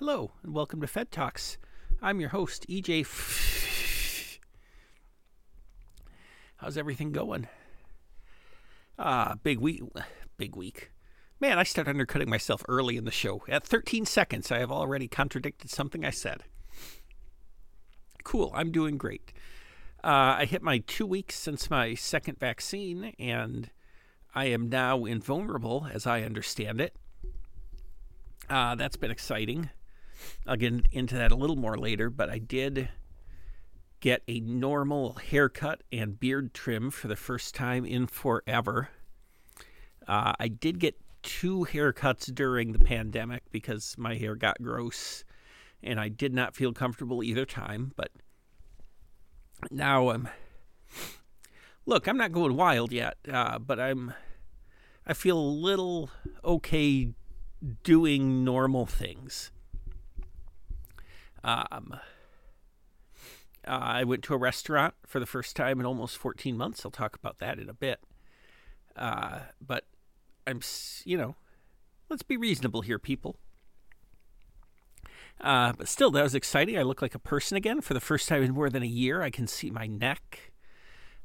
Hello, and welcome to Fed Talks. I'm your host, EJ. How's everything going? Ah, big week. Big week. Man, I start undercutting myself early in the show. At 13 seconds, I have already contradicted something I said. Cool, I'm doing great. Uh, I hit my two weeks since my second vaccine, and I am now invulnerable, as I understand it. Uh, that's been exciting. I'll get into that a little more later, but I did get a normal haircut and beard trim for the first time in forever. Uh, I did get two haircuts during the pandemic because my hair got gross and I did not feel comfortable either time, but now I'm. Look, I'm not going wild yet, uh, but I'm. I feel a little okay doing normal things. Um, I went to a restaurant for the first time in almost 14 months. I'll talk about that in a bit. Uh, but I'm, you know, let's be reasonable here, people. Uh, but still, that was exciting. I look like a person again for the first time in more than a year. I can see my neck,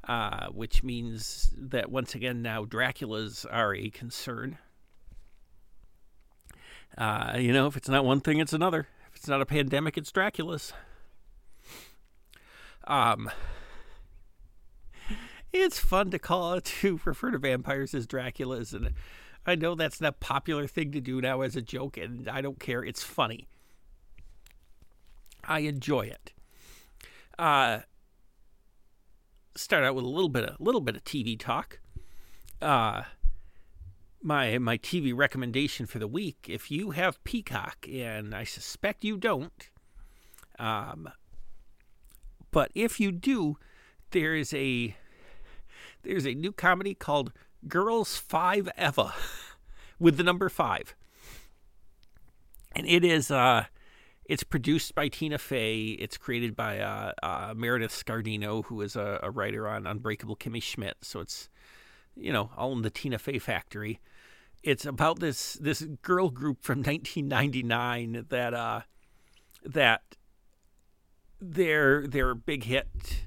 uh, which means that once again now Draculas are a concern. Uh, you know, if it's not one thing, it's another. It's not a pandemic, it's Dracula's. Um, it's fun to call to refer to vampires as Draculas, and I know that's not a popular thing to do now as a joke, and I don't care. It's funny. I enjoy it. Uh, start out with a little bit of little bit of TV talk. Uh, my my TV recommendation for the week. If you have Peacock, and I suspect you don't, um, but if you do, there is a there's a new comedy called Girls Five Eva, with the number five, and it is uh it's produced by Tina Fey. It's created by uh, uh, Meredith Scardino, who is a, a, writer on Unbreakable Kimmy Schmidt. So it's, you know, all in the Tina Fey factory. It's about this this girl group from 1999 that uh, that their their big hit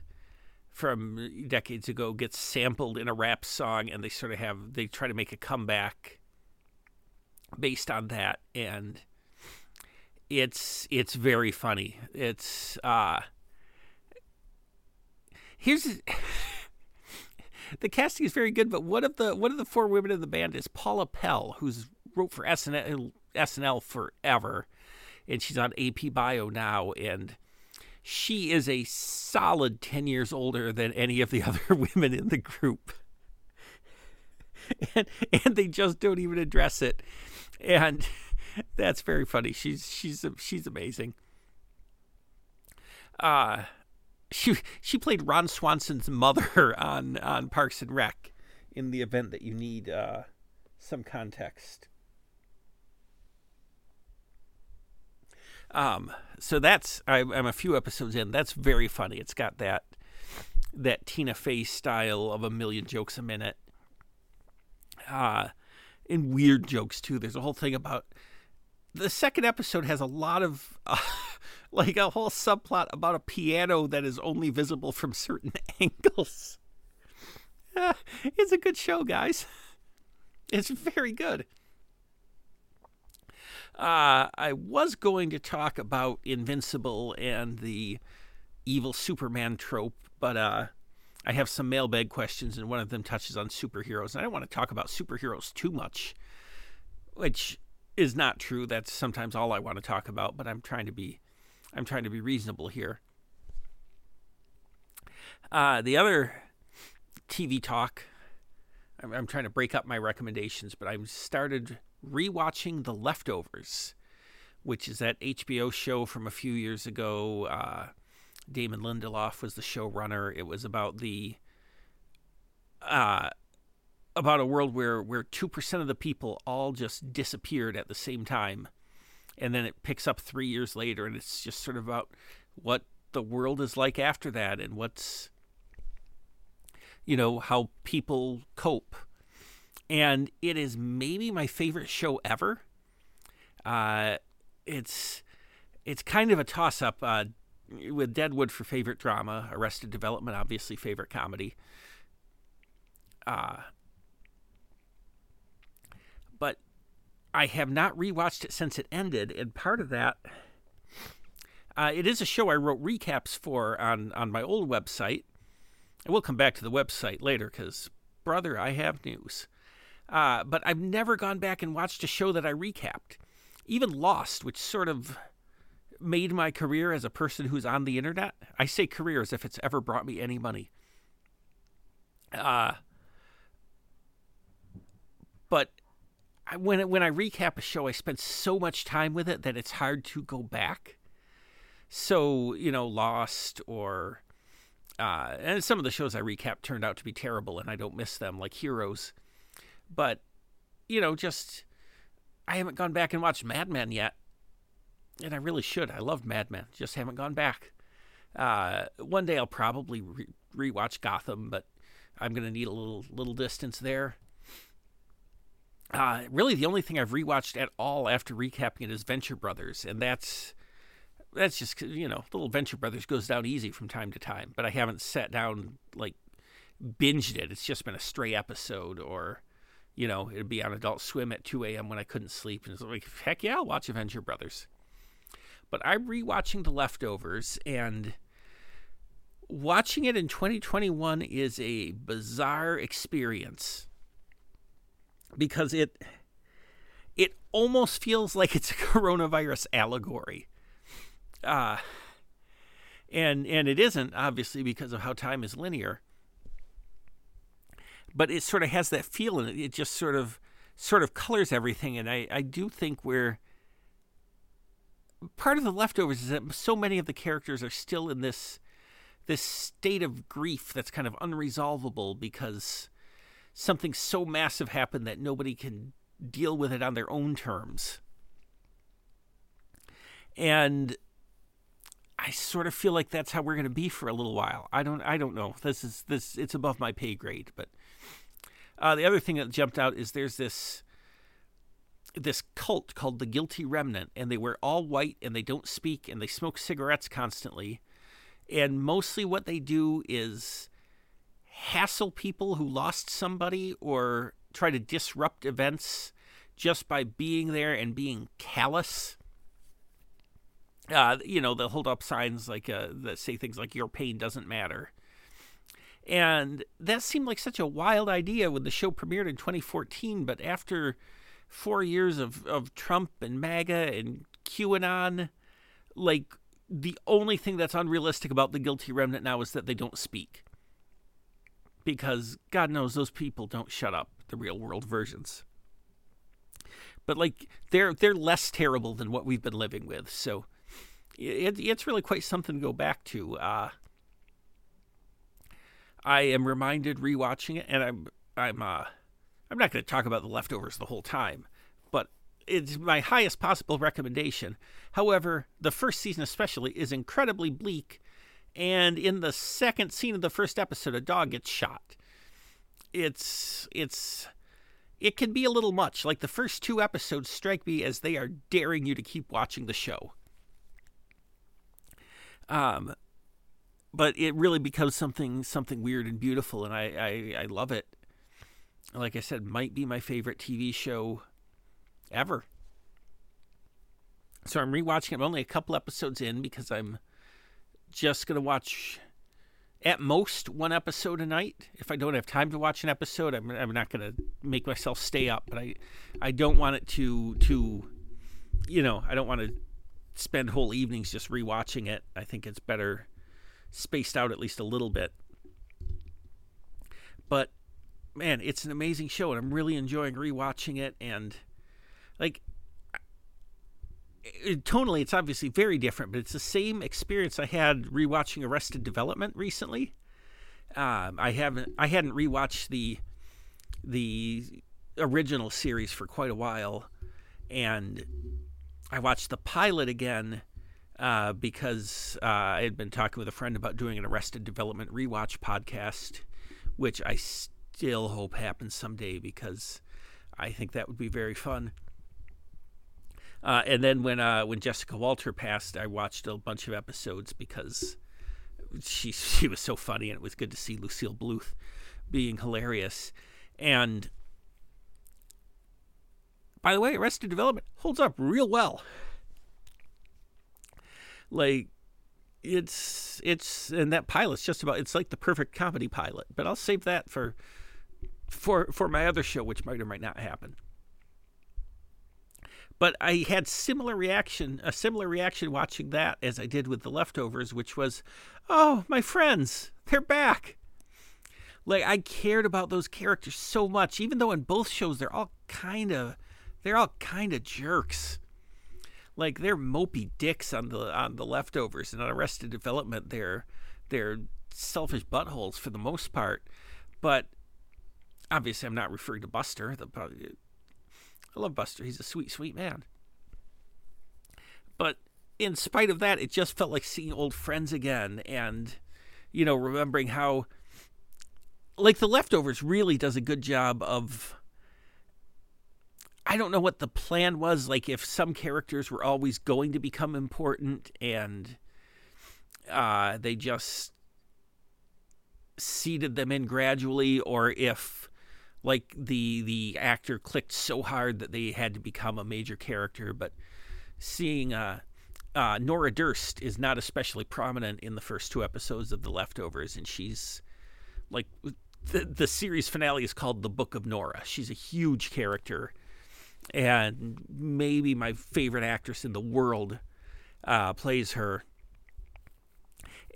from decades ago gets sampled in a rap song, and they sort of have they try to make a comeback based on that and it's it's very funny. It's uh here's the casting is very good, but one of the one of the four women in the band is Paula Pell, who's wrote for SNL SNL forever, and she's on AP Bio now, and she is a solid ten years older than any of the other women in the group, and and they just don't even address it, and that's very funny. She's she's she's amazing. Uh she she played Ron Swanson's mother on on Parks and Rec in the event that you need uh, some context. Um, so that's I, I'm a few episodes in. That's very funny. It's got that that Tina Fey style of a million jokes a minute. Uh, and weird jokes too. There's a whole thing about the second episode has a lot of uh, like a whole subplot about a piano that is only visible from certain angles. Uh, it's a good show, guys. It's very good. Uh, I was going to talk about Invincible and the evil Superman trope, but uh, I have some mailbag questions, and one of them touches on superheroes. And I don't want to talk about superheroes too much, which is not true. That's sometimes all I want to talk about, but I'm trying to be I'm trying to be reasonable here. Uh, the other TV talk, I'm, I'm, trying to break up my recommendations, but I started rewatching The Leftovers, which is that HBO show from a few years ago. Uh, Damon Lindelof was the showrunner. It was about the uh, about a world where where two percent of the people all just disappeared at the same time, and then it picks up three years later, and it's just sort of about what the world is like after that, and what's you know how people cope, and it is maybe my favorite show ever. Uh, it's it's kind of a toss up uh, with Deadwood for favorite drama, Arrested Development obviously favorite comedy. Uh, but I have not rewatched it since it ended, and part of that, uh, it is a show I wrote recaps for on on my old website. And we'll come back to the website later because, brother, I have news. Uh, but I've never gone back and watched a show that I recapped. Even Lost, which sort of made my career as a person who's on the internet. I say career as if it's ever brought me any money. Uh, but when when I recap a show, I spend so much time with it that it's hard to go back. So you know, Lost or uh, and some of the shows I recap turned out to be terrible, and I don't miss them like Heroes. But you know, just I haven't gone back and watched Mad Men yet, and I really should. I loved Mad Men, just haven't gone back. Uh, one day I'll probably re- rewatch Gotham, but I'm gonna need a little little distance there. Uh, really, the only thing I've rewatched at all after recapping it is Venture Brothers, and that's that's just you know, little Venture Brothers goes down easy from time to time, but I haven't sat down like binged it. It's just been a stray episode, or you know, it'd be on Adult Swim at 2 a.m. when I couldn't sleep, and it's like, heck yeah, I'll watch Venture Brothers. But I'm rewatching The Leftovers, and watching it in 2021 is a bizarre experience because it it almost feels like it's a coronavirus allegory. Uh and and it isn't obviously because of how time is linear. But it sort of has that feel in it. It just sort of sort of colors everything and I, I do think we're part of the leftovers is that so many of the characters are still in this this state of grief that's kind of unresolvable because something so massive happened that nobody can deal with it on their own terms. And I sort of feel like that's how we're going to be for a little while. I don't I don't know. This is this it's above my pay grade, but uh, the other thing that jumped out is there's this this cult called the Guilty Remnant, and they wear all white and they don't speak and they smoke cigarettes constantly. And mostly what they do is hassle people who lost somebody or try to disrupt events just by being there and being callous. Uh, you know, they'll hold up signs like uh, that say things like "Your pain doesn't matter," and that seemed like such a wild idea when the show premiered in 2014. But after four years of of Trump and MAGA and QAnon, like the only thing that's unrealistic about the guilty remnant now is that they don't speak because God knows those people don't shut up, the real world versions. But like they're they're less terrible than what we've been living with, so it, it's really quite something to go back to. Uh, I am reminded rewatching it, and I'm I'm uh, I'm not going to talk about the leftovers the whole time, but it's my highest possible recommendation. However, the first season especially is incredibly bleak and in the second scene of the first episode a dog gets shot. It's it's it can be a little much. Like the first two episodes strike me as they are daring you to keep watching the show. Um but it really becomes something something weird and beautiful and i i, I love it. Like i said might be my favorite tv show ever. So i'm rewatching. I'm only a couple episodes in because i'm just going to watch at most one episode a night. If I don't have time to watch an episode, I'm, I'm not going to make myself stay up. But I, I don't want it to to, you know, I don't want to spend whole evenings just rewatching it. I think it's better spaced out at least a little bit. But man, it's an amazing show, and I'm really enjoying rewatching it. And like, it, tonally, it's obviously very different, but it's the same experience I had rewatching Arrested Development recently. Um, I haven't, I hadn't rewatched the the original series for quite a while, and I watched the pilot again uh, because uh, I had been talking with a friend about doing an Arrested Development rewatch podcast, which I still hope happens someday because I think that would be very fun. Uh, and then when uh, when Jessica Walter passed, I watched a bunch of episodes because she she was so funny, and it was good to see Lucille Bluth being hilarious. And by the way, Arrested Development holds up real well. Like it's it's and that pilot's just about it's like the perfect comedy pilot. But I'll save that for for for my other show, which might or might not happen. But I had similar reaction, a similar reaction watching that as I did with the leftovers, which was, oh, my friends, they're back. Like I cared about those characters so much, even though in both shows they're all kind of, they're all kind of jerks. Like they're mopey dicks on the on the leftovers, and on Arrested Development, they're they're selfish buttholes for the most part. But obviously, I'm not referring to Buster. The uh, I love Buster. He's a sweet, sweet man. But in spite of that, it just felt like seeing old friends again and, you know, remembering how, like, The Leftovers really does a good job of. I don't know what the plan was, like, if some characters were always going to become important and uh, they just seeded them in gradually, or if like the the actor clicked so hard that they had to become a major character. But seeing uh, uh, Nora Durst is not especially prominent in the first two episodes of The Leftovers, and she's like the the series finale is called The Book of Nora. She's a huge character, and maybe my favorite actress in the world uh, plays her.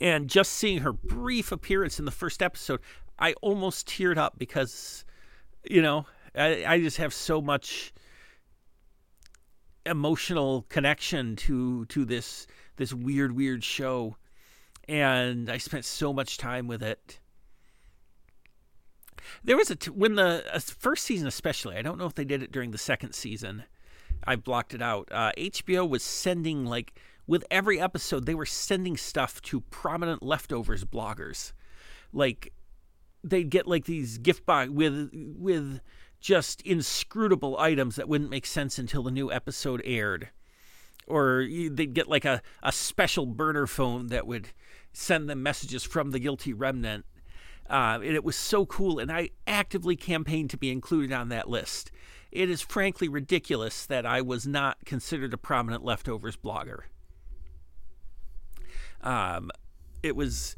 And just seeing her brief appearance in the first episode, I almost teared up because you know, I, I just have so much emotional connection to to this this weird weird show and I spent so much time with it. There was a t- when the uh, first season especially, I don't know if they did it during the second season. I blocked it out. Uh, HBO was sending like with every episode they were sending stuff to prominent leftovers bloggers. Like they'd get like these gift box with with just inscrutable items that wouldn't make sense until the new episode aired. Or they'd get like a, a special burner phone that would send them messages from the guilty remnant. Uh, and it was so cool and i actively campaigned to be included on that list. It is frankly ridiculous that i was not considered a prominent leftovers blogger. Um, it was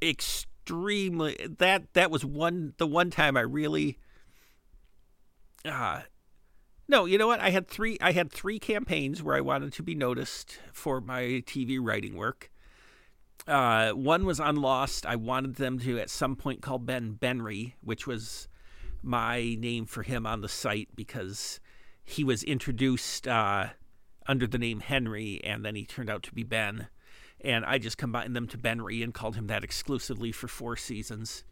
extremely extremely that that was one the one time I really uh no, you know what? I had three I had three campaigns where I wanted to be noticed for my TV writing work. Uh, one was on Lost. I wanted them to at some point call Ben Benry, which was my name for him on the site because he was introduced uh, under the name Henry and then he turned out to be Ben and I just combined them to Benry and called him that exclusively for four seasons.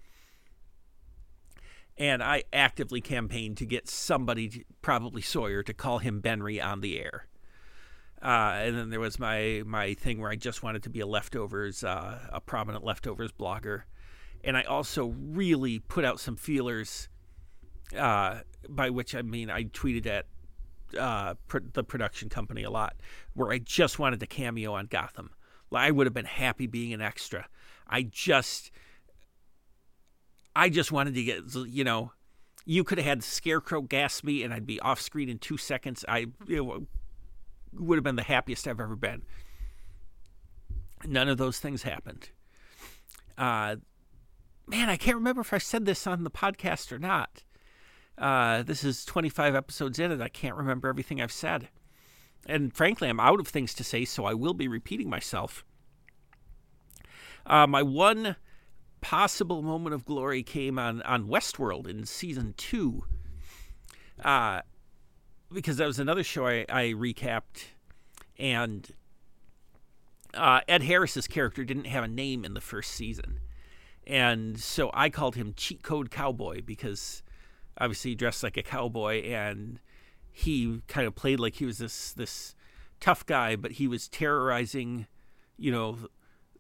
And I actively campaigned to get somebody, probably Sawyer, to call him Benry on the air. Uh, and then there was my my thing where I just wanted to be a leftovers, uh, a prominent leftovers blogger, and I also really put out some feelers. Uh, by which I mean I tweeted at uh, the production company a lot, where I just wanted to cameo on Gotham. I would have been happy being an extra. I just, I just wanted to get, you know, you could have had Scarecrow gas me and I'd be off screen in two seconds. I would have been the happiest I've ever been. None of those things happened. Uh, man, I can't remember if I said this on the podcast or not. Uh, this is 25 episodes in, and I can't remember everything I've said and frankly, I'm out of things to say, so I will be repeating myself. Uh, my one possible moment of glory came on, on Westworld in season two, uh, because that was another show I, I recapped, and uh, Ed Harris's character didn't have a name in the first season, and so I called him Cheat Code Cowboy because obviously he dressed like a cowboy and he kind of played like he was this this tough guy, but he was terrorizing, you know,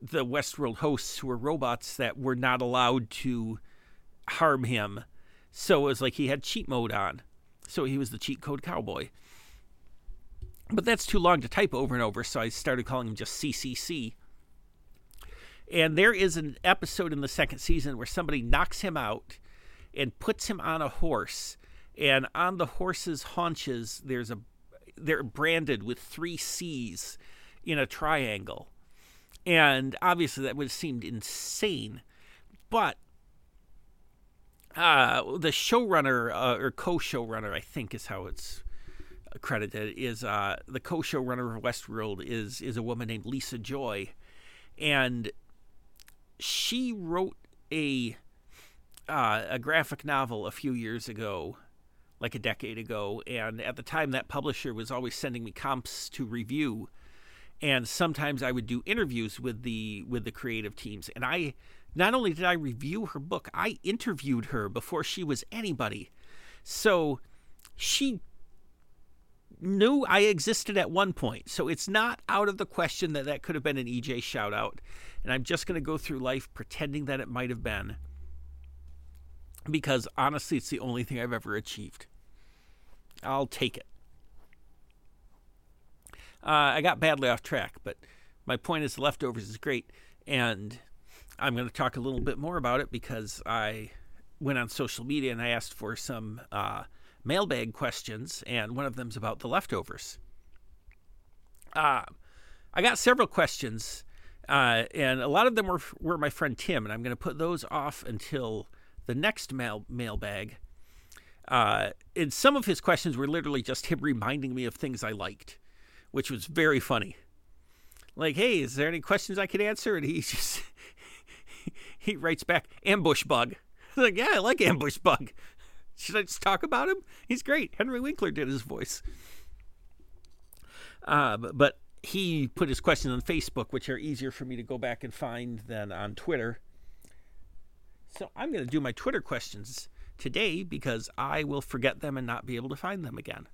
the Westworld hosts who were robots that were not allowed to harm him. So it was like he had cheat mode on. So he was the cheat code cowboy. But that's too long to type over and over, so I started calling him just CCC. And there is an episode in the second season where somebody knocks him out and puts him on a horse. And on the horse's haunches, there's a they're branded with three C's in a triangle. And obviously that would have seemed insane. But uh, the showrunner uh, or co-showrunner, I think is how it's credited, is uh, the co-showrunner of Westworld is is a woman named Lisa Joy, and she wrote a uh, a graphic novel a few years ago, like a decade ago, and at the time that publisher was always sending me comps to review, and sometimes I would do interviews with the with the creative teams, and I not only did I review her book, I interviewed her before she was anybody. So she knew I existed at one point. So it's not out of the question that that could have been an EJ shout out. And I'm just going to go through life pretending that it might have been. Because honestly, it's the only thing I've ever achieved. I'll take it. Uh, I got badly off track, but my point is, Leftovers is great. And I'm going to talk a little bit more about it because I went on social media and I asked for some uh, mailbag questions, and one of them's about the leftovers. Uh, I got several questions, uh, and a lot of them were were my friend Tim, and I'm going to put those off until the next mail mailbag. Uh, and some of his questions were literally just him reminding me of things I liked, which was very funny. Like, hey, is there any questions I could answer? And he just he writes back, ambush bug. like, yeah, I like ambush bug. Should I just talk about him? He's great. Henry Winkler did his voice. Uh, but he put his questions on Facebook, which are easier for me to go back and find than on Twitter. So I'm going to do my Twitter questions today because I will forget them and not be able to find them again.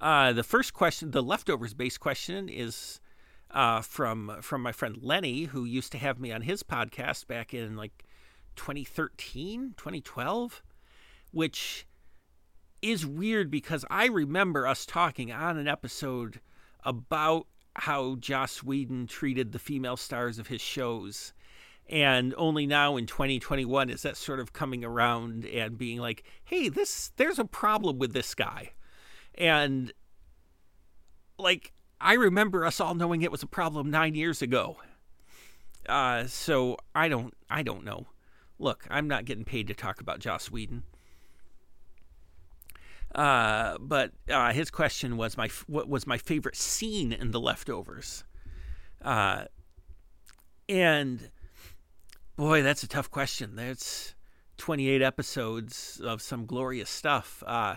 Uh, the first question, the leftovers based question, is uh, from from my friend Lenny, who used to have me on his podcast back in like 2013, 2012, which is weird because I remember us talking on an episode about how Joss Whedon treated the female stars of his shows. And only now in 2021 is that sort of coming around and being like, hey, this there's a problem with this guy. And like I remember us all knowing it was a problem nine years ago. Uh, so I don't I don't know. Look, I'm not getting paid to talk about Joss Whedon. Uh, but uh, his question was my what was my favorite scene in The Leftovers, uh, and boy, that's a tough question. There's 28 episodes of some glorious stuff. Uh,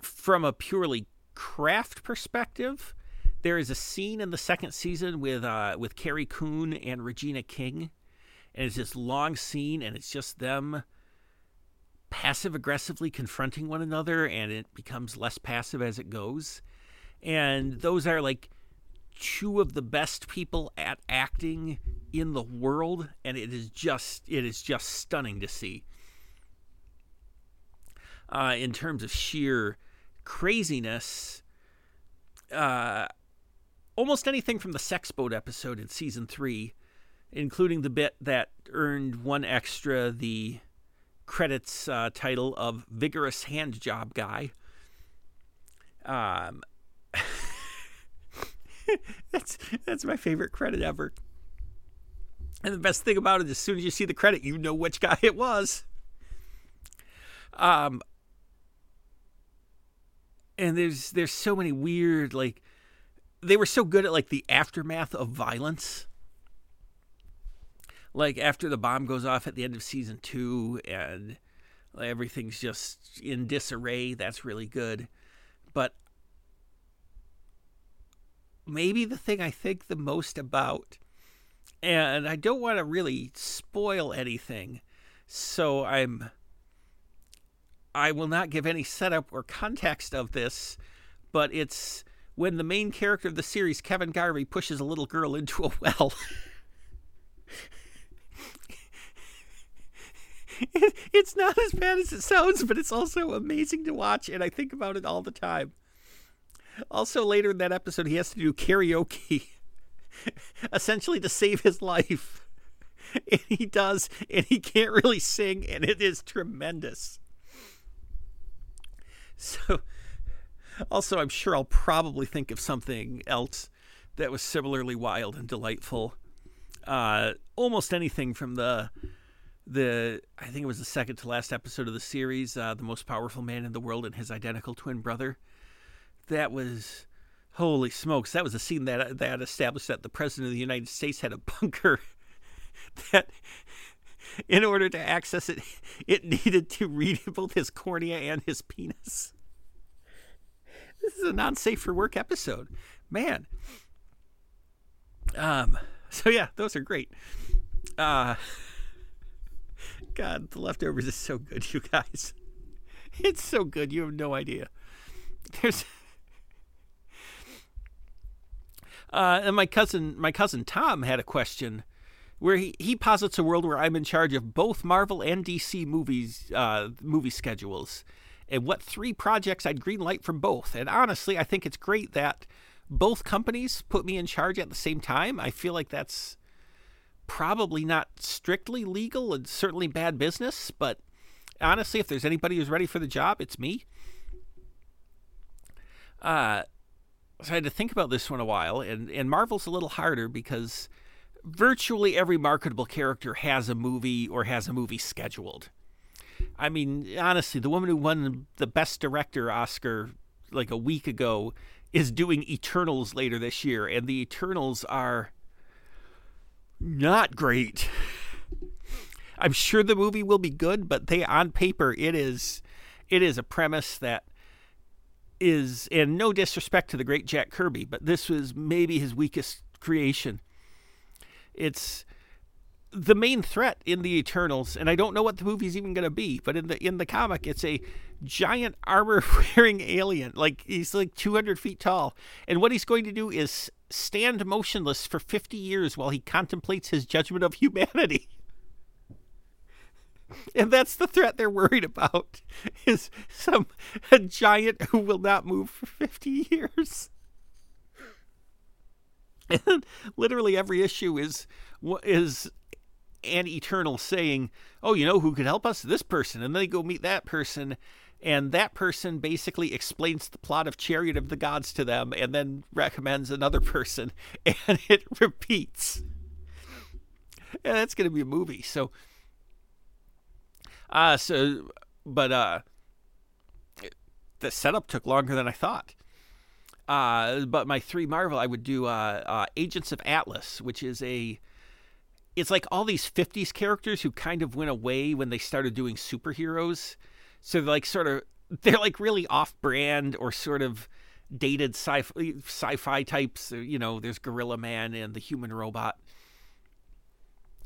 from a purely craft perspective, there is a scene in the second season with uh, with Carrie Coon and Regina King and it's this long scene and it's just them passive aggressively confronting one another and it becomes less passive as it goes and those are like two of the best people at acting in the world and it is just it is just stunning to see uh, in terms of sheer craziness uh, almost anything from the sex boat episode in season three including the bit that earned one extra the credits uh, title of Vigorous Hand Job Guy. Um, that's that's my favorite credit ever. And the best thing about it, as soon as you see the credit, you know which guy it was. Um, and there's there's so many weird like they were so good at like the aftermath of violence like after the bomb goes off at the end of season two and everything's just in disarray that's really good but maybe the thing i think the most about and i don't want to really spoil anything so i'm i will not give any setup or context of this but it's when the main character of the series kevin garvey pushes a little girl into a well it, it's not as bad as it sounds, but it's also amazing to watch, and I think about it all the time. Also, later in that episode, he has to do karaoke, essentially to save his life. And he does, and he can't really sing, and it is tremendous. So, also, I'm sure I'll probably think of something else that was similarly wild and delightful. Uh, almost anything from the the I think it was the second to last episode of the series, uh, the most powerful man in the world and his identical twin brother. That was holy smokes! That was a scene that that established that the president of the United States had a bunker that, in order to access it, it needed to read both his cornea and his penis. This is a non-safe for work episode, man. Um. So yeah, those are great. Uh. God, the leftovers is so good, you guys. It's so good, you have no idea. There's uh, and my cousin, my cousin Tom had a question where he, he posits a world where I'm in charge of both Marvel and DC movies, uh, movie schedules, and what three projects I'd greenlight from both. And honestly, I think it's great that both companies put me in charge at the same time. I feel like that's probably not strictly legal and certainly bad business, but honestly, if there's anybody who's ready for the job, it's me. Uh, so I had to think about this one a while, and, and Marvel's a little harder because virtually every marketable character has a movie or has a movie scheduled. I mean, honestly, the woman who won the Best Director Oscar like a week ago is doing Eternals later this year, and the Eternals are not great. I'm sure the movie will be good, but they on paper it is it is a premise that is and no disrespect to the great Jack Kirby, but this was maybe his weakest creation. It's the main threat in the Eternals, and I don't know what the movie's even going to be, but in the in the comic, it's a giant armor wearing alien, like he's like 200 feet tall, and what he's going to do is stand motionless for 50 years while he contemplates his judgment of humanity. And that's the threat they're worried about is some a giant who will not move for 50 years. And literally every issue is is an eternal saying, "Oh, you know who could help us? This person." And then they go meet that person and that person basically explains the plot of Chariot of the Gods to them and then recommends another person and it repeats. And that's going to be a movie. So uh so but uh the setup took longer than I thought. Uh, but my three Marvel, I would do uh, uh, Agents of Atlas, which is a. It's like all these 50s characters who kind of went away when they started doing superheroes. So they're like sort of they're like really off-brand or sort of dated sci- sci-fi types. You know, there's Gorilla Man and the Human Robot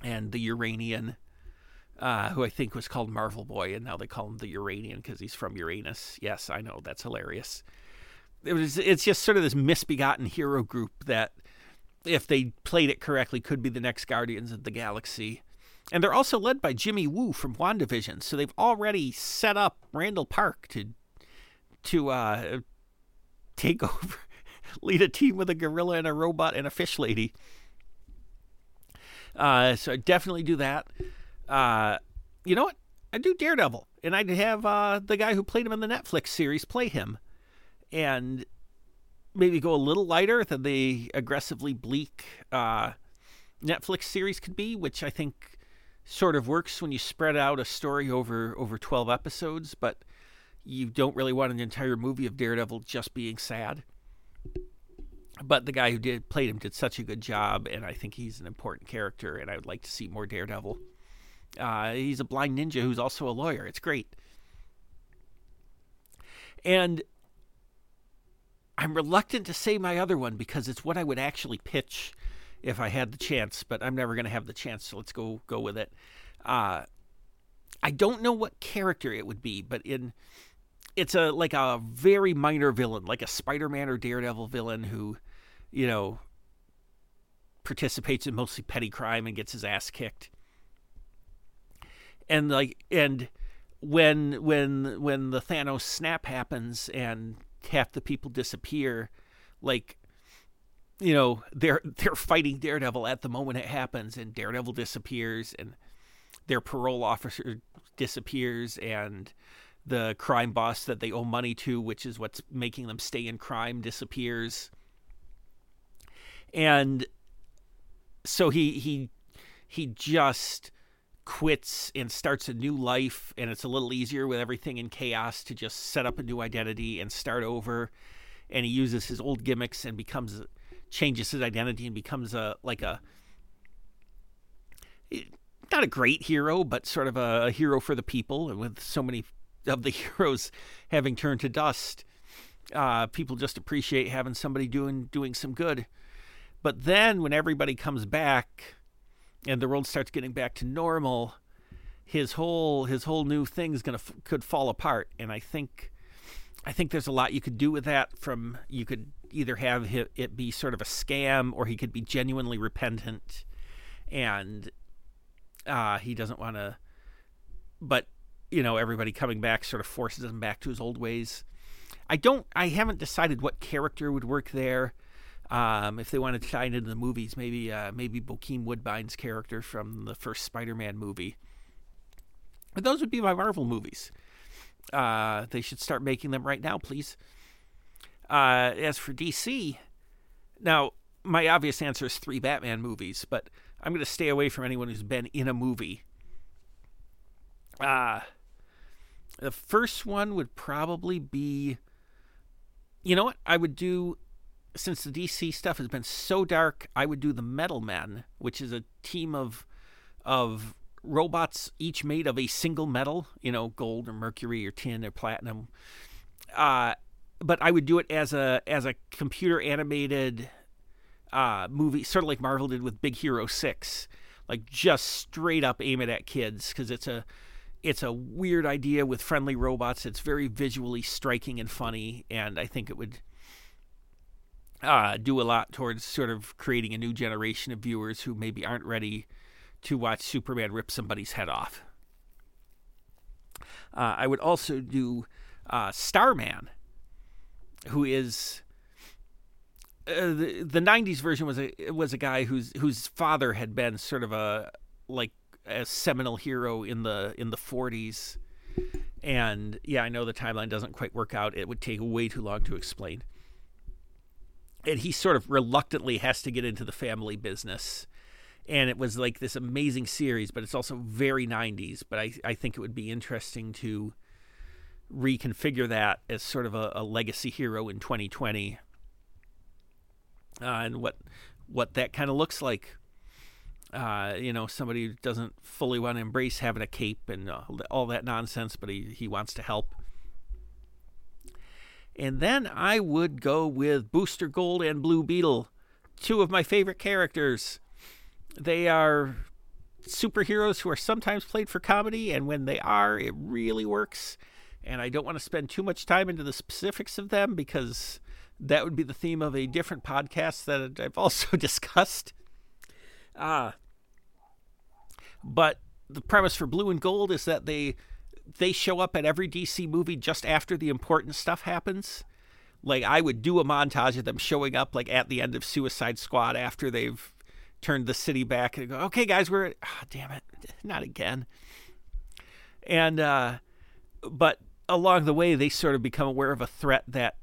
and the Uranian, uh, who I think was called Marvel Boy, and now they call him the Uranian because he's from Uranus. Yes, I know that's hilarious. It was. It's just sort of this misbegotten hero group that, if they played it correctly, could be the next Guardians of the Galaxy. And they're also led by Jimmy Woo from WandaVision. So they've already set up Randall Park to to uh, take over, lead a team with a gorilla and a robot and a fish lady. Uh, so definitely do that. Uh, you know what? I do Daredevil, and I'd have uh, the guy who played him in the Netflix series play him, and maybe go a little lighter than the aggressively bleak uh, Netflix series could be, which I think sort of works when you spread out a story over over 12 episodes, but you don't really want an entire movie of Daredevil just being sad. But the guy who did played him did such a good job, and I think he's an important character, and I would like to see more Daredevil. Uh, he's a blind ninja who's also a lawyer. It's great. And I'm reluctant to say my other one because it's what I would actually pitch if I had the chance, but I'm never going to have the chance, so let's go go with it. Uh, I don't know what character it would be, but in it's a like a very minor villain, like a Spider-Man or Daredevil villain who, you know, participates in mostly petty crime and gets his ass kicked. And like and when when when the Thanos snap happens and half the people disappear, like you know they're they're fighting Daredevil at the moment it happens, and Daredevil disappears, and their parole officer disappears, and the crime boss that they owe money to, which is what's making them stay in crime, disappears, and so he he he just quits and starts a new life and it's a little easier with everything in chaos to just set up a new identity and start over. And he uses his old gimmicks and becomes changes his identity and becomes a like a not a great hero but sort of a, hero for the people. And with so many of the heroes having turned to dust uh, people just appreciate having somebody doing doing some good. But then when everybody comes back and the world starts getting back to normal, his whole his whole new thing is gonna could fall apart. And I think I think there's a lot you could do with that. From you could either have it be sort of a scam, or he could be genuinely repentant, and uh, he doesn't want to. But you know, everybody coming back sort of forces him back to his old ways. I don't. I haven't decided what character would work there. Um, if they wanted to tie into the movies, maybe uh, maybe Bokeem Woodbine's character from the first Spider-Man movie. But those would be my Marvel movies. Uh, they should start making them right now, please. Uh, as for DC, now my obvious answer is three Batman movies, but I'm going to stay away from anyone who's been in a movie. Uh, the first one would probably be. You know what? I would do since the DC stuff has been so dark, I would do the Metal Men, which is a team of of robots each made of a single metal, you know, gold or mercury or tin or platinum. Uh, but I would do it as a as a computer animated uh, movie, sort of like Marvel did with Big Hero Six, like just straight up aim it at kids because it's a it's a weird idea with friendly robots. It's very visually striking and funny, and I think it would uh, do a lot towards sort of creating a new generation of viewers who maybe aren't ready to watch Superman rip somebody's head off. Uh, I would also do uh, Starman, who is uh, the the '90s version was a was a guy whose whose father had been sort of a like a seminal hero in the in the '40s, and yeah, I know the timeline doesn't quite work out. It would take way too long to explain and he sort of reluctantly has to get into the family business. And it was like this amazing series but it's also very 90s but i, I think it would be interesting to reconfigure that as sort of a, a legacy hero in 2020 uh, and what what that kind of looks like. Uh, you know somebody who doesn't fully want to embrace having a cape and uh, all that nonsense but he, he wants to help and then I would go with Booster Gold and Blue Beetle, two of my favorite characters. They are superheroes who are sometimes played for comedy, and when they are, it really works. And I don't want to spend too much time into the specifics of them because that would be the theme of a different podcast that I've also discussed. Uh, but the premise for Blue and Gold is that they they show up at every DC movie just after the important stuff happens. Like I would do a montage of them showing up like at the end of Suicide Squad after they've turned the city back and go, "Okay, guys, we're oh, damn it, not again." And uh but along the way they sort of become aware of a threat that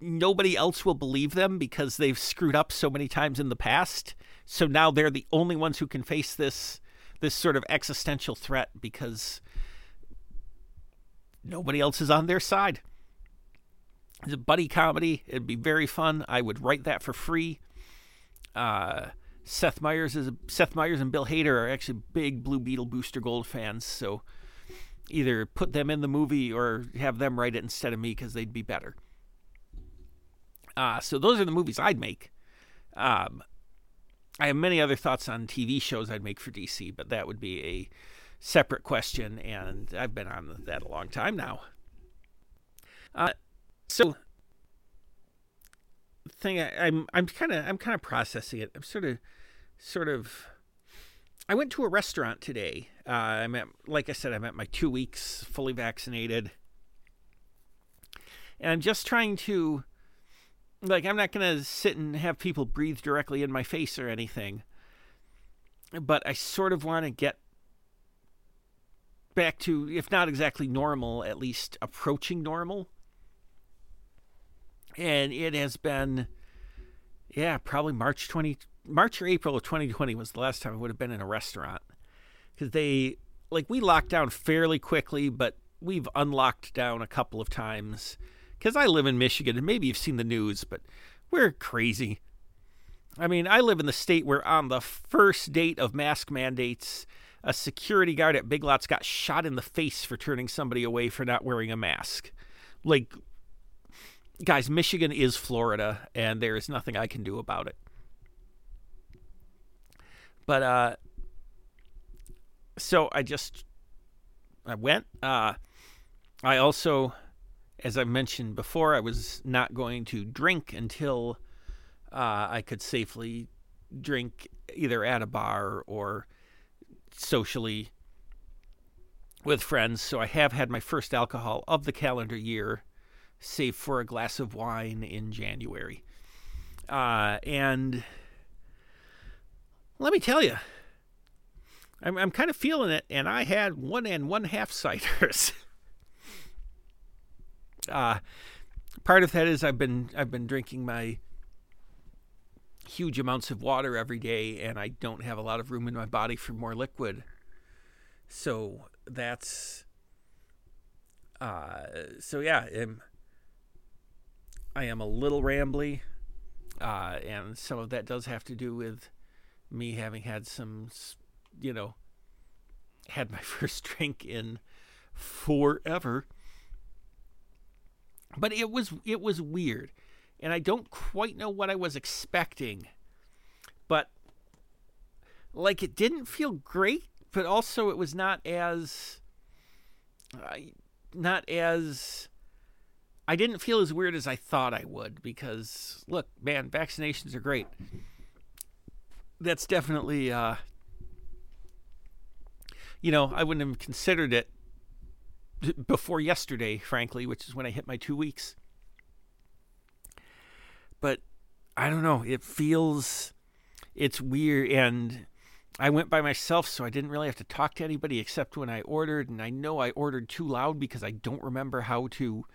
nobody else will believe them because they've screwed up so many times in the past. So now they're the only ones who can face this this sort of existential threat because nobody else is on their side. It's a buddy comedy. It'd be very fun. I would write that for free. Uh, Seth Meyers is a, Seth Meyers and Bill Hader are actually big Blue Beetle Booster Gold fans, so either put them in the movie or have them write it instead of me because they'd be better. Uh, so those are the movies I'd make. Um, I have many other thoughts on TV shows I'd make for DC, but that would be a separate question, and I've been on that a long time now. Uh, so, thing I, I'm I'm kind of I'm kind of processing it. I'm sort of sort of I went to a restaurant today. Uh, I'm at, like I said, I'm at my two weeks fully vaccinated, and I'm just trying to, like, I'm not gonna sit and have people breathe directly in my face or anything, but I sort of want to get back to, if not exactly normal, at least approaching normal. And it has been, yeah, probably March 20, March or April of 2020 was the last time I would have been in a restaurant. Because they, like, we locked down fairly quickly, but we've unlocked down a couple of times. Because I live in Michigan, and maybe you've seen the news, but we're crazy. I mean, I live in the state where on the first date of mask mandates, a security guard at Big Lots got shot in the face for turning somebody away for not wearing a mask. Like, guys, Michigan is Florida, and there is nothing I can do about it. But, uh, so I just, I went. Uh, I also, as I mentioned before, I was not going to drink until uh, I could safely drink either at a bar or socially with friends. So I have had my first alcohol of the calendar year, save for a glass of wine in January. Uh, and let me tell you, I'm, I'm kind of feeling it, and I had one and one half ciders. uh, part of that is I've been I've been drinking my huge amounts of water every day, and I don't have a lot of room in my body for more liquid. So that's uh, so yeah, I'm, I am a little rambly, uh, and some of that does have to do with me having had some, you know, had my first drink in forever. But it was it was weird and I don't quite know what I was expecting. But like it didn't feel great, but also it was not as uh, not as I didn't feel as weird as I thought I would because look, man, vaccinations are great. That's definitely uh you know, I wouldn't have considered it before yesterday, frankly, which is when I hit my 2 weeks but I don't know. It feels it's weird and I went by myself so I didn't really have to talk to anybody except when I ordered and I know I ordered too loud because I don't remember how to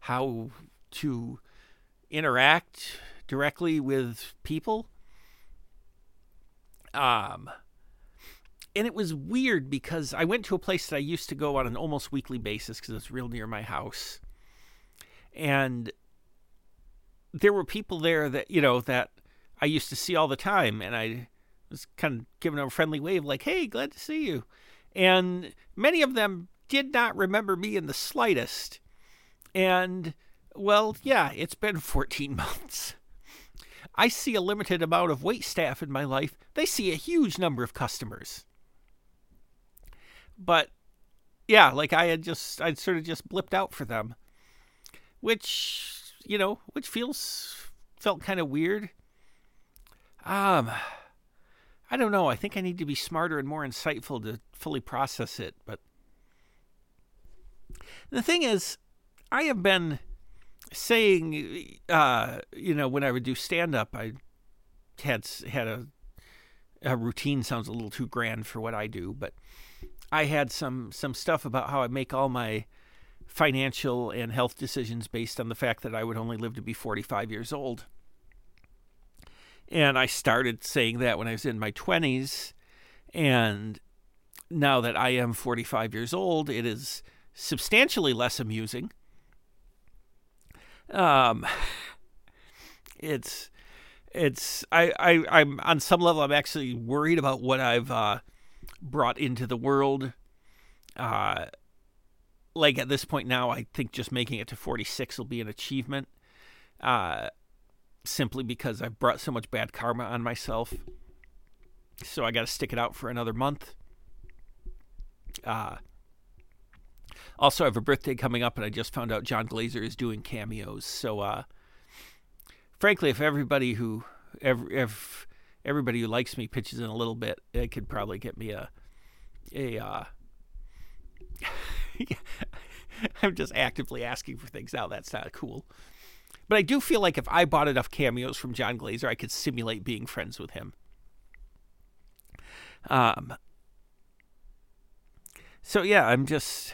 how to interact directly with people. Um and it was weird because I went to a place that I used to go on an almost weekly basis because it's real near my house. And there were people there that you know that I used to see all the time, and I was kind of giving them a friendly wave, like, "Hey, glad to see you," and many of them did not remember me in the slightest. And well, yeah, it's been 14 months. I see a limited amount of wait staff in my life. They see a huge number of customers. But yeah, like I had just I'd sort of just blipped out for them. Which you know, which feels felt kind of weird. Um, I don't know. I think I need to be smarter and more insightful to fully process it. But the thing is, I have been saying, uh, you know, when I would do stand up, I had had a a routine sounds a little too grand for what I do, but I had some some stuff about how I make all my financial and health decisions based on the fact that I would only live to be 45 years old. And I started saying that when I was in my 20s. And now that I am 45 years old, it is substantially less amusing. Um, it's, it's, I, I, I'm on some level, I'm actually worried about what I've uh, brought into the world. Uh, like at this point now, I think just making it to 46 will be an achievement. Uh, simply because I've brought so much bad karma on myself. So I got to stick it out for another month. Uh, also, I have a birthday coming up, and I just found out Jon Glaser is doing cameos. So, uh, frankly, if everybody who, if, everybody who likes me pitches in a little bit, it could probably get me a a. Uh, I'm just actively asking for things now. That's not cool. But I do feel like if I bought enough cameos from Jon Glaser, I could simulate being friends with him. Um. So yeah, I'm just.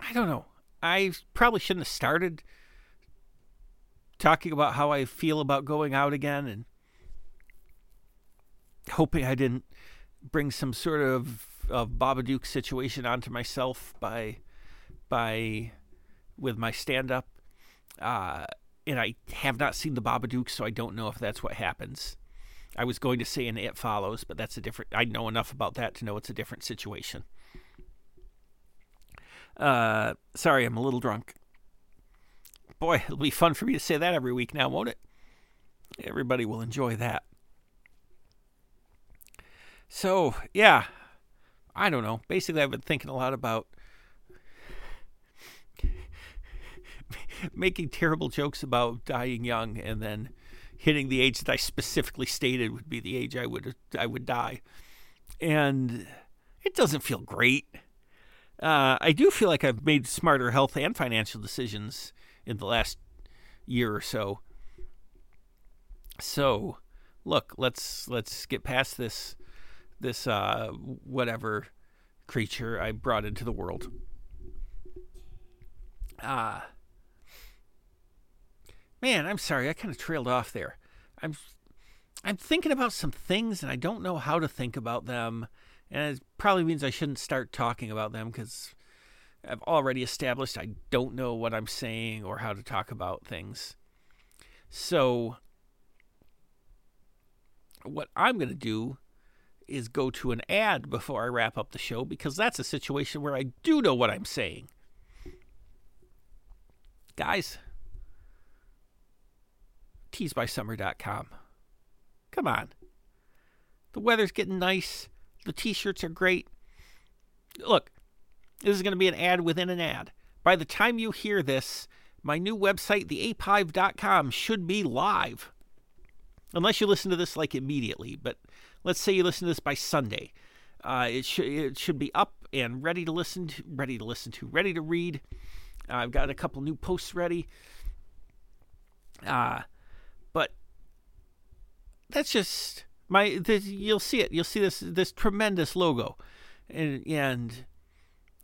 I don't know. I probably shouldn't have started talking about how I feel about going out again and hoping I didn't bring some sort of, of Babadook situation onto myself by by with my stand up. Uh, and I have not seen the Babadook, so I don't know if that's what happens. I was going to say an It Follows, but that's a different. I know enough about that to know it's a different situation. Uh, sorry, I'm a little drunk. Boy, it'll be fun for me to say that every week now, won't it? Everybody will enjoy that. So, yeah, I don't know. Basically, I've been thinking a lot about making terrible jokes about dying young and then hitting the age that I specifically stated would be the age I would I would die. And it doesn't feel great. Uh, I do feel like I've made smarter health and financial decisions in the last year or so. So, look, let's let's get past this this uh, whatever creature I brought into the world. Ah. Uh, man, I'm sorry. I kind of trailed off there. I'm I'm thinking about some things and I don't know how to think about them. And it probably means I shouldn't start talking about them because I've already established I don't know what I'm saying or how to talk about things. So, what I'm going to do is go to an ad before I wrap up the show because that's a situation where I do know what I'm saying. Guys, teesbysummer.com. Come on. The weather's getting nice. The t shirts are great. Look, this is going to be an ad within an ad. By the time you hear this, my new website, theapehive.com, should be live. Unless you listen to this like immediately, but let's say you listen to this by Sunday. Uh, it, should it should be up and ready to listen to, ready to listen to, ready to read. Uh, I've got a couple new posts ready. Uh, but that's just my. This, you'll see it. You'll see this this tremendous logo, and and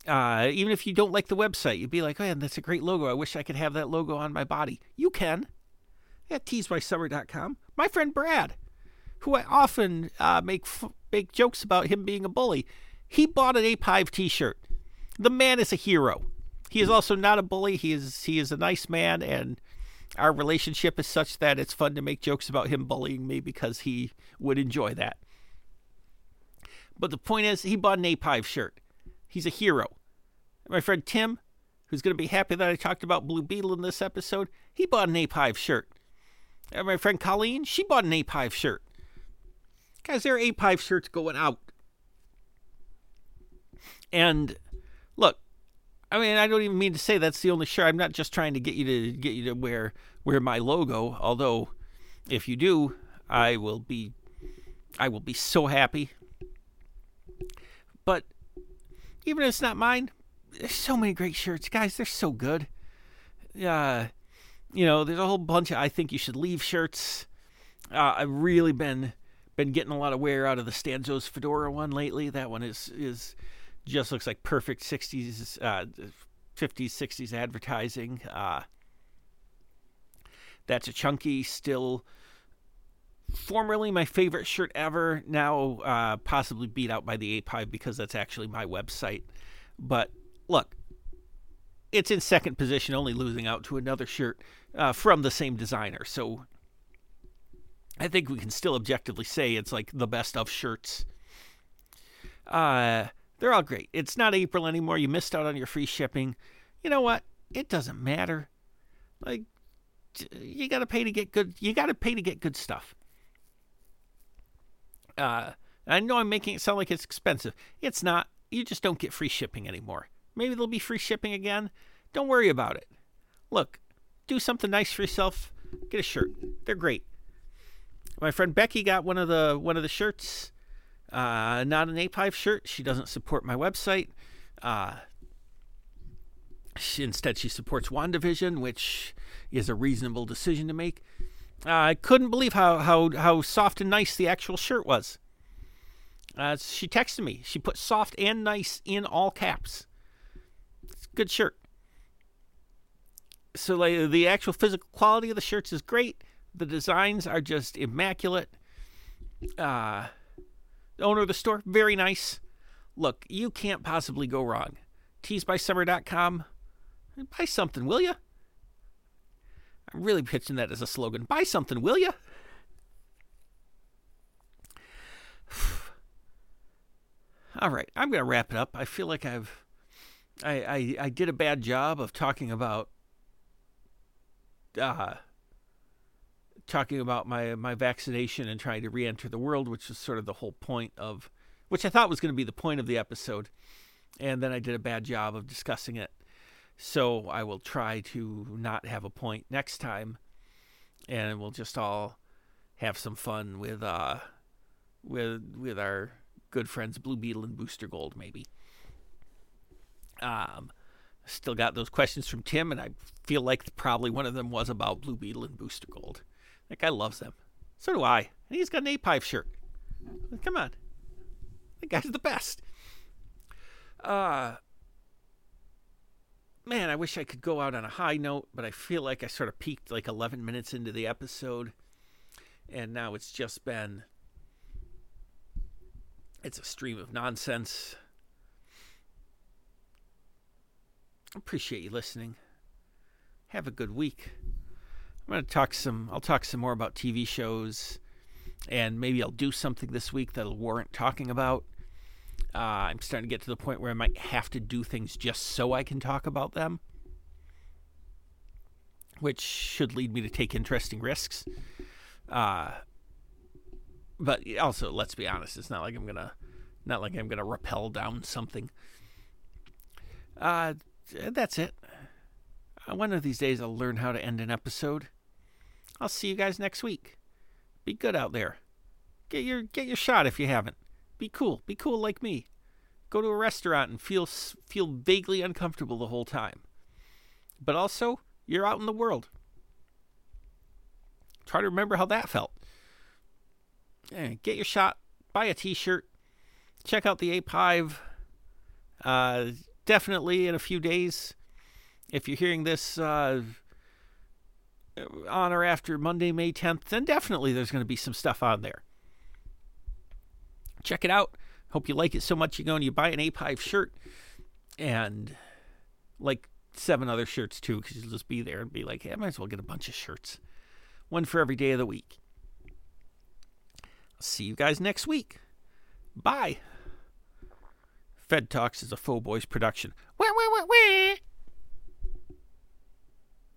uh, even if you don't like the website, you'd be like, "Man, that's a great logo. I wish I could have that logo on my body." You can at teesbysummer.com. My friend Brad, who I often uh, make f- make jokes about him being a bully, he bought an Ape Hive T-shirt. The man is a hero. He is also not a bully. He is he is a nice man, and our relationship is such that it's fun to make jokes about him bullying me because he would enjoy that. But the point is, he bought an Ape Hive shirt. He's a hero. My friend Tim, who's going to be happy that I talked about Blue Beetle in this episode, he bought an Ape Hive shirt. And my friend Colleen, she bought an Ape Hive shirt. Guys, there are Ape Hive shirts going out. And look, I mean, I don't even mean to say that's the only shirt. I'm not just trying to get you to get you to wear wear my logo. Although, if you do, I will be I will be so happy. But even if it's not mine, there's so many great shirts, guys. They're so good. Uh, you know, there's a whole bunch of I think you should leave shirts. Uh, I've really been been getting a lot of wear out of the Stanzos fedora one lately. That one is is just looks like perfect 60s, uh, 50s, 60s advertising. Uh, that's a chunky, still formerly my favorite shirt ever. Now uh, possibly beat out by the Ape Hive because that's actually my website. But look, it's in second position, only losing out to another shirt uh, from the same designer. So I think we can still objectively say it's like the best of shirts. Uh, they're all great. It's not April anymore. You missed out on your free shipping. You know what? It doesn't matter. Like you got to pay to get good. You got to pay to get good stuff. Uh, I know I'm making it sound like it's expensive. It's not. You just don't get free shipping anymore. Maybe there'll be free shipping again. Don't worry about it. Look, do something nice for yourself. Get a shirt. They're great. My friend Becky got one of the one of the shirts. Uh, not an Ape shirt. She doesn't support my website. Uh, she, instead, she supports WandaVision, which is a reasonable decision to make. Uh, I couldn't believe how, how, how soft and nice the actual shirt was. Uh, she texted me. She put soft and nice in all caps. It's a good shirt. So like the actual physical quality of the shirts is great. The designs are just immaculate. Uh, the owner of the store, very nice. Look, you can't possibly go wrong. Teesbysummer.com. Buy something, will you? I'm really pitching that as a slogan. Buy something, will you? All right, I'm going to wrap it up. I feel like I've I, I I did a bad job of talking about uh talking about my my vaccination and trying to re-enter the world, which was sort of the whole point of which I thought was going to be the point of the episode. And then I did a bad job of discussing it. So I will try to not have a point next time and we'll just all have some fun with uh with with our good friends Blue Beetle and Booster Gold, maybe. Um, still got those questions from Tim, and I feel like probably one of them was about Blue Beetle and Booster Gold. That guy loves them. So do I. And he's got an Ape shirt. Come on. That guy's the best. Uh, man, I wish I could go out on a high note, but I feel like I sort of peaked like 11 minutes into the episode. And now it's just been it's a stream of nonsense. Appreciate you listening. Have a good week. I'm going to talk some I'll talk some more about TV shows and maybe I'll do something this week that'll warrant talking about. Uh, I'm starting to get to the point where I might have to do things just so I can talk about them, which should lead me to take interesting risks. Uh, but also, let's be honest, it's not like I'm gonna, not like I'm gonna rappel down something. Uh, that's it. Uh, one of these days, I'll learn how to end an episode. I'll see you guys next week. Be good out there. Get your get your shot if you haven't. Be cool. Be cool like me. Go to a restaurant and feel feel vaguely uncomfortable the whole time. But also, you're out in the world. Try to remember how that felt. Get your shot. Buy a T-shirt. Check out the Ape Hive. Uh, definitely in a few days. If you're hearing this uh, on or after Monday, May 10th, then definitely there's going to be some stuff on there. Check it out. Hope you like it so much you go and you buy an Ape Hive shirt and like seven other shirts too, because you'll just be there and be like, hey, I might as well get a bunch of shirts. One for every day of the week. I'll see you guys next week. Bye. Fed Talks is a Faux Boys production. Wah, wah, wah, wah.